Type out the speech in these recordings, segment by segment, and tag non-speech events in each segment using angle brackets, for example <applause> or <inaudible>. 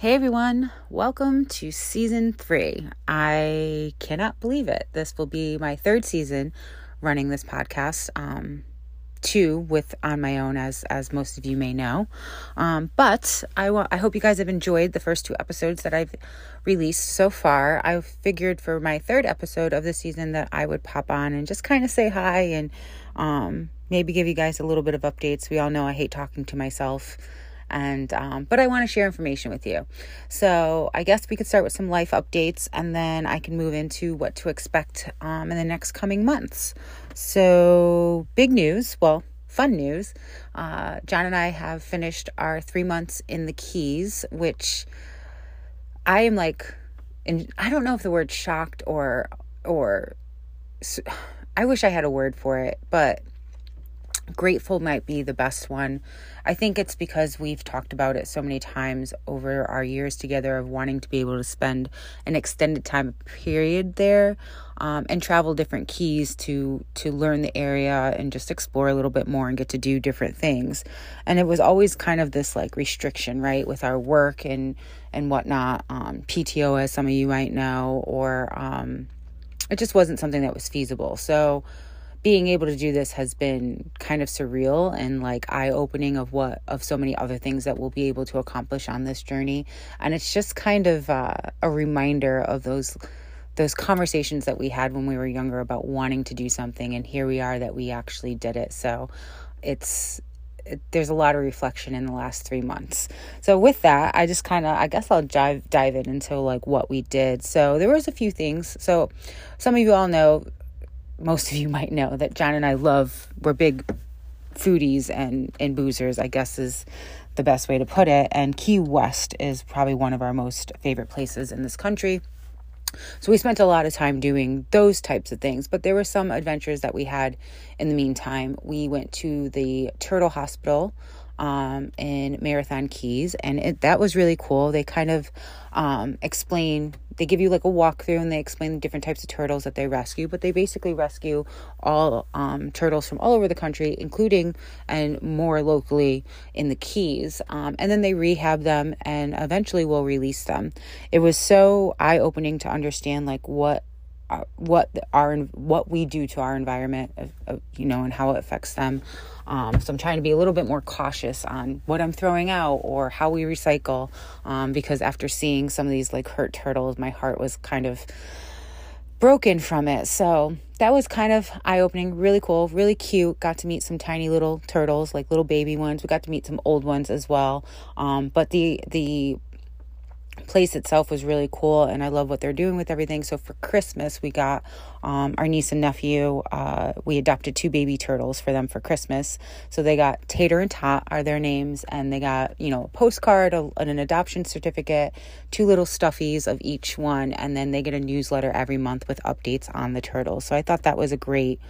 Hey everyone, welcome to season three. I cannot believe it. This will be my third season running this podcast. Um, two with on my own, as as most of you may know. Um, but I want I hope you guys have enjoyed the first two episodes that I've released so far. I figured for my third episode of the season that I would pop on and just kind of say hi and um, maybe give you guys a little bit of updates. We all know I hate talking to myself and um, but I want to share information with you. So I guess we could start with some life updates, and then I can move into what to expect um, in the next coming months. So big news, well, fun news. Uh, John and I have finished our three months in the Keys, which I am like, and I don't know if the word shocked or or <sighs> I wish I had a word for it, but grateful might be the best one. I think it's because we've talked about it so many times over our years together of wanting to be able to spend an extended time period there um, and travel different keys to to learn the area and just explore a little bit more and get to do different things. And it was always kind of this like restriction, right, with our work and and whatnot, um, PTO as some of you might know, or um, it just wasn't something that was feasible. So being able to do this has been kind of surreal and like eye opening of what of so many other things that we'll be able to accomplish on this journey and it's just kind of uh, a reminder of those those conversations that we had when we were younger about wanting to do something and here we are that we actually did it so it's it, there's a lot of reflection in the last three months. So with that, I just kind of, I guess I'll dive dive in into like what we did. So there was a few things. So some of you all know most of you might know that John and I love, we're big foodies and, and boozers, I guess is the best way to put it. And Key West is probably one of our most favorite places in this country. So we spent a lot of time doing those types of things, but there were some adventures that we had in the meantime. We went to the Turtle Hospital um, in Marathon Keys, and it, that was really cool. They kind of um, explain, they give you like a walkthrough and they explain the different types of turtles that they rescue, but they basically rescue all um, turtles from all over the country, including and more locally in the Keys. Um, and then they rehab them and eventually will release them. It was so eye opening to understand like what uh, what our what we do to our environment, you know, and how it affects them. Um, so I'm trying to be a little bit more cautious on what I'm throwing out or how we recycle, um, because after seeing some of these like hurt turtles, my heart was kind of broken from it. So that was kind of eye opening, really cool, really cute. Got to meet some tiny little turtles, like little baby ones. We got to meet some old ones as well. Um, but the the place itself was really cool and I love what they're doing with everything. So for Christmas, we got um, our niece and nephew, uh, we adopted two baby turtles for them for Christmas. So they got Tater and Tot are their names, and they got, you know, a postcard, a, an adoption certificate, two little stuffies of each one, and then they get a newsletter every month with updates on the turtles. So I thought that was a great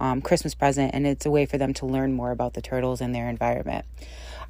um, Christmas present, and it's a way for them to learn more about the turtles and their environment.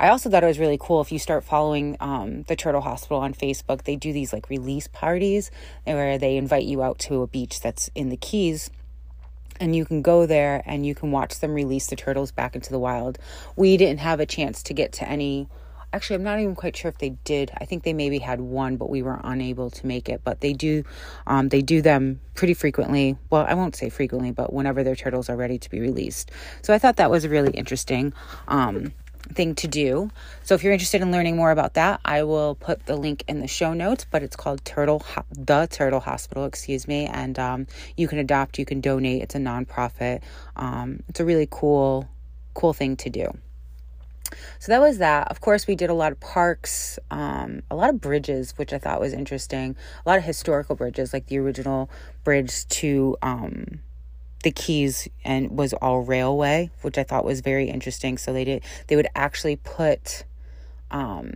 I also thought it was really cool if you start following um, the Turtle Hospital on Facebook. They do these like release parties where they invite you out to a beach that's in the Keys and you can go there and you can watch them release the turtles back into the wild. We didn't have a chance to get to any. Actually, I'm not even quite sure if they did. I think they maybe had one, but we were unable to make it. But they do, um, they do them pretty frequently. Well, I won't say frequently, but whenever their turtles are ready to be released. So I thought that was a really interesting. Um, thing to do. So if you're interested in learning more about that, I will put the link in the show notes. But it's called Turtle Ho- the Turtle Hospital, excuse me, and um, you can adopt, you can donate. It's a nonprofit. Um, it's a really cool, cool thing to do. So that was that. Of course, we did a lot of parks, um, a lot of bridges, which I thought was interesting. A lot of historical bridges, like the original bridge to um, the keys and was all railway, which I thought was very interesting. So they did they would actually put um,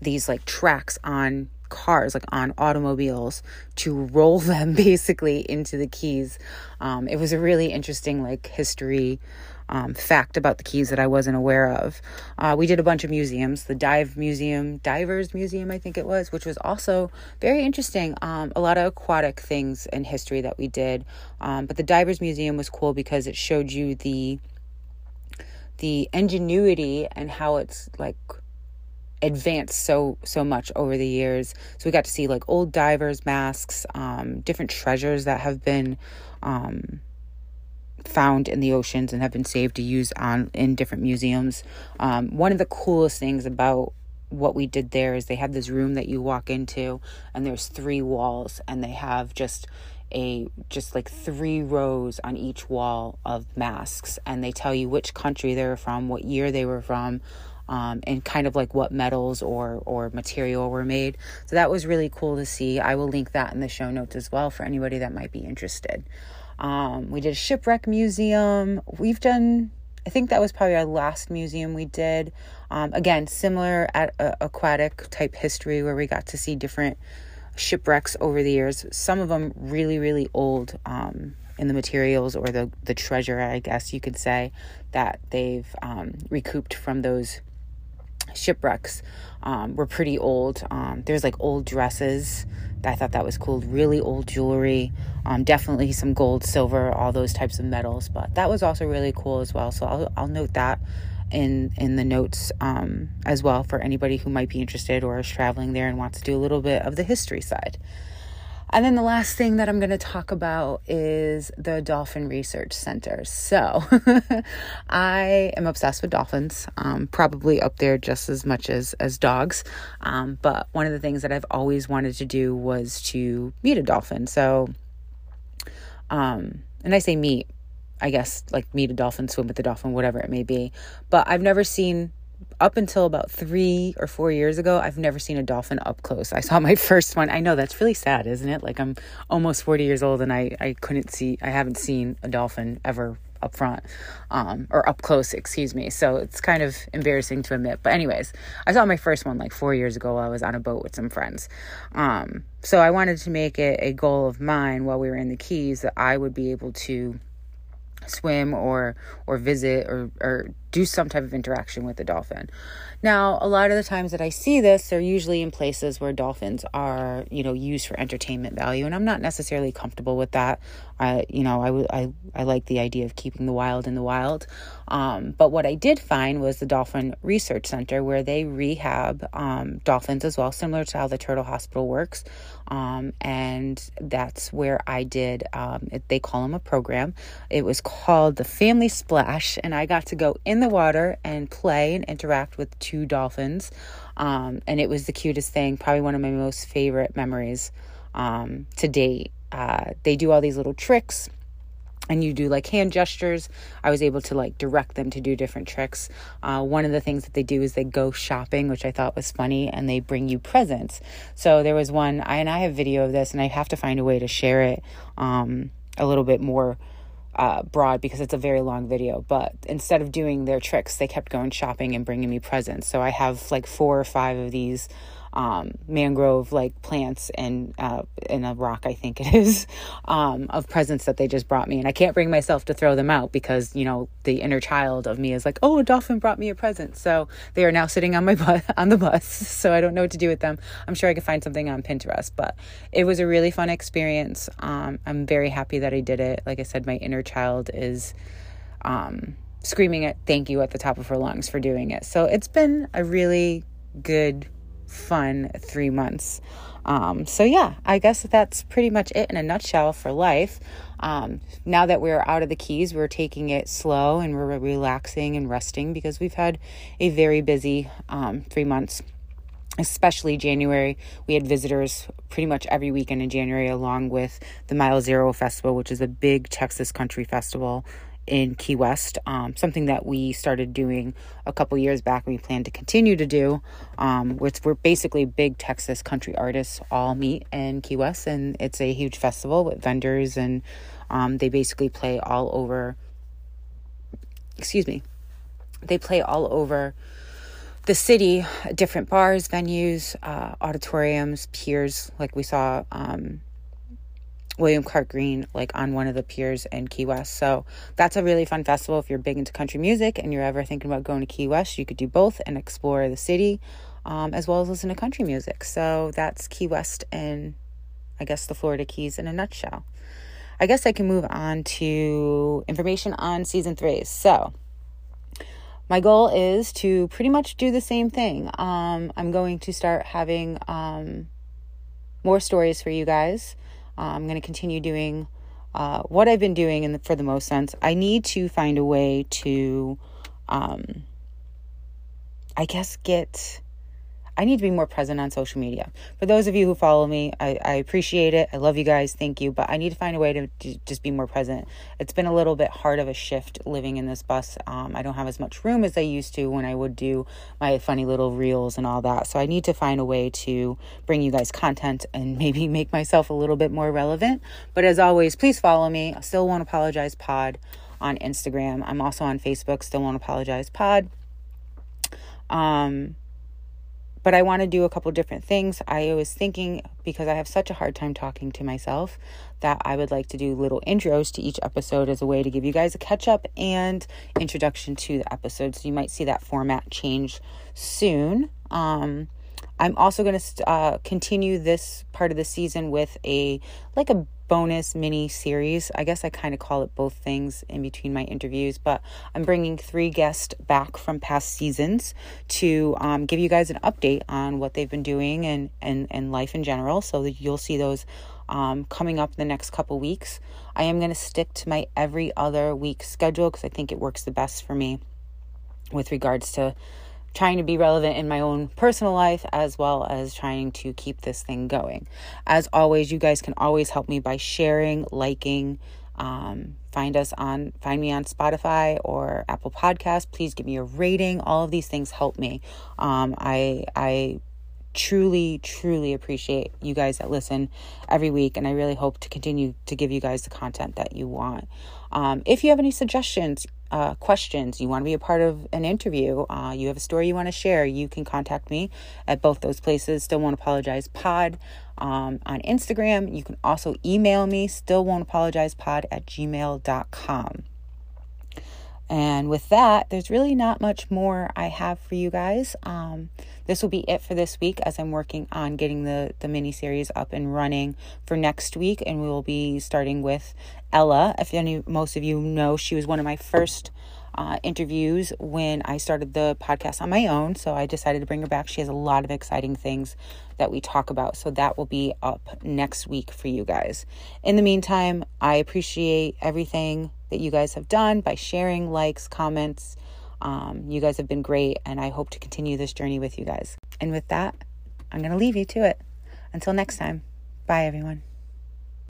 these like tracks on cars, like on automobiles, to roll <laughs> them basically into the keys. Um, it was a really interesting like history um, fact about the keys that I wasn't aware of. Uh, we did a bunch of museums, the Dive Museum, Divers Museum, I think it was, which was also very interesting. Um, a lot of aquatic things in history that we did, um, but the Divers Museum was cool because it showed you the the ingenuity and how it's like advanced so so much over the years. So we got to see like old divers masks, um, different treasures that have been um, found in the oceans and have been saved to use on in different museums. Um, one of the coolest things about what we did there is they have this room that you walk into and there's three walls and they have just a just like three rows on each wall of masks and they tell you which country they were from what year they were from um, and kind of like what metals or or material were made. So that was really cool to see. I will link that in the show notes as well for anybody that might be interested um, we did a shipwreck museum we've done I think that was probably our last museum we did. Um, again, similar at uh, aquatic type history where we got to see different shipwrecks over the years. Some of them really, really old um, in the materials or the the treasure, I guess you could say, that they've um, recouped from those shipwrecks um, were pretty old. Um, there's like old dresses. I thought that was cool. Really old jewelry. Um, definitely some gold, silver, all those types of metals. But that was also really cool as well. So I'll, I'll note that in in the notes um, as well for anybody who might be interested or is traveling there and wants to do a little bit of the history side. And then the last thing that I'm going to talk about is the Dolphin Research Center. So <laughs> I am obsessed with dolphins, um, probably up there just as much as, as dogs. Um, but one of the things that I've always wanted to do was to meet a dolphin. So, um, and I say meet, I guess like meet a dolphin, swim with the dolphin, whatever it may be. But I've never seen up until about three or four years ago, I've never seen a dolphin up close. I saw <laughs> my first one. I know that's really sad, isn't it? Like I'm almost 40 years old and I, I couldn't see, I haven't seen a dolphin ever up front um, or up close, excuse me. So it's kind of embarrassing to admit. But, anyways, I saw my first one like four years ago while I was on a boat with some friends. Um, so I wanted to make it a goal of mine while we were in the Keys that I would be able to swim or or visit or or do some type of interaction with the dolphin. Now, a lot of the times that I see this, they're usually in places where dolphins are, you know, used for entertainment value, and I'm not necessarily comfortable with that. I, you know, I, I, I like the idea of keeping the wild in the wild. Um, but what I did find was the Dolphin Research Center, where they rehab um, dolphins as well, similar to how the Turtle Hospital works. Um, and that's where I did, um, they call them a program. It was called the Family Splash, and I got to go in the water and play and interact with two dolphins. Um, and it was the cutest thing, probably one of my most favorite memories um, to date. Uh, they do all these little tricks and you do like hand gestures i was able to like direct them to do different tricks uh, one of the things that they do is they go shopping which i thought was funny and they bring you presents so there was one I, and i have video of this and i have to find a way to share it um, a little bit more uh, broad because it's a very long video. But instead of doing their tricks, they kept going shopping and bringing me presents. So I have like four or five of these um, mangrove like plants and uh, in a rock, I think it <laughs> is, um, of presents that they just brought me. And I can't bring myself to throw them out because, you know, the inner child of me is like, oh, a dolphin brought me a present. So they are now sitting on my bus, <laughs> on the bus. <laughs> So I don't know what to do with them. I'm sure I could find something on Pinterest, but it was a really fun experience. Um, I'm very happy that I did it. Like I said, my inner child is um, screaming at thank you at the top of her lungs for doing it. So it's been a really good fun three months. Um, so, yeah, I guess that's pretty much it in a nutshell for life. Um, now that we're out of the Keys, we're taking it slow and we're relaxing and resting because we've had a very busy um, three months especially January. We had visitors pretty much every weekend in January, along with the Mile Zero Festival, which is a big Texas country festival in Key West, um, something that we started doing a couple years back. We plan to continue to do, um, which we're basically big Texas country artists all meet in Key West, and it's a huge festival with vendors, and um, they basically play all over. Excuse me, they play all over the city, different bars, venues, uh, auditoriums, piers, like we saw um, William Clark Green, like on one of the piers in Key West. So that's a really fun festival. If you're big into country music and you're ever thinking about going to Key West, you could do both and explore the city um, as well as listen to country music. So that's Key West and I guess the Florida Keys in a nutshell. I guess I can move on to information on season three. So my goal is to pretty much do the same thing. Um, I'm going to start having um, more stories for you guys. I'm going to continue doing uh, what I've been doing in the, for the most sense. I need to find a way to, um, I guess, get I need to be more present on social media. For those of you who follow me, I, I appreciate it. I love you guys. Thank you. But I need to find a way to, to just be more present. It's been a little bit hard of a shift living in this bus. Um, I don't have as much room as I used to when I would do my funny little reels and all that. So I need to find a way to bring you guys content and <laughs> maybe make myself a little bit more relevant. But as always, please follow me. I still won't apologize pod on Instagram. I'm also on Facebook. Still won't apologize pod. Um, but I want to do a couple different things. I was thinking because I have such a hard time talking to myself that I would like to do little intros to each episode as a way to give you guys a catch up and introduction to the episode. So you might see that format change soon. Um, I'm also going to uh, continue this part of the season with a like a bonus mini series. I guess I kind of call it both things in between my interviews, but I'm bringing three guests back from past seasons to um, give you guys an update on what they've been doing and and and life in general. So you'll see those um, coming up in the next couple weeks. I am going to stick to my every other week schedule because I think it works the best for me with regards to trying to be relevant in my own personal life as well as trying to keep this thing going. As always, you guys can always help me by sharing, liking, um, find us on find me on spotify or apple podcast please give me a rating. All of these things help me. Um, i i truly truly appreciate you guys that listen every week and i really hope to continue to give you guys the content that you want. Um, if you have any suggestions uh, questions, you want to be a part of an interview, uh, you have a story you want to share, you can contact me at both those places. Still won't apologize pod um, on Instagram. You can also email me, still won't apologize pod at gmail.com. And with that, there's really not much more I have for you guys. Um, this will be it for this week as I'm working on getting the, the mini series up and running for next week. And we will be starting with Ella. If any, most of you know, she was one of my first uh, interviews when I started the podcast on my own. So I decided to bring her back. She has a lot of exciting things that we talk about. So that will be up next week for you guys. In the meantime, I appreciate everything that you guys have done by sharing, likes, comments. Um, you guys have been great, and I hope to continue this journey with you guys. And with that, I'm going to leave you to it. Until next time, bye everyone.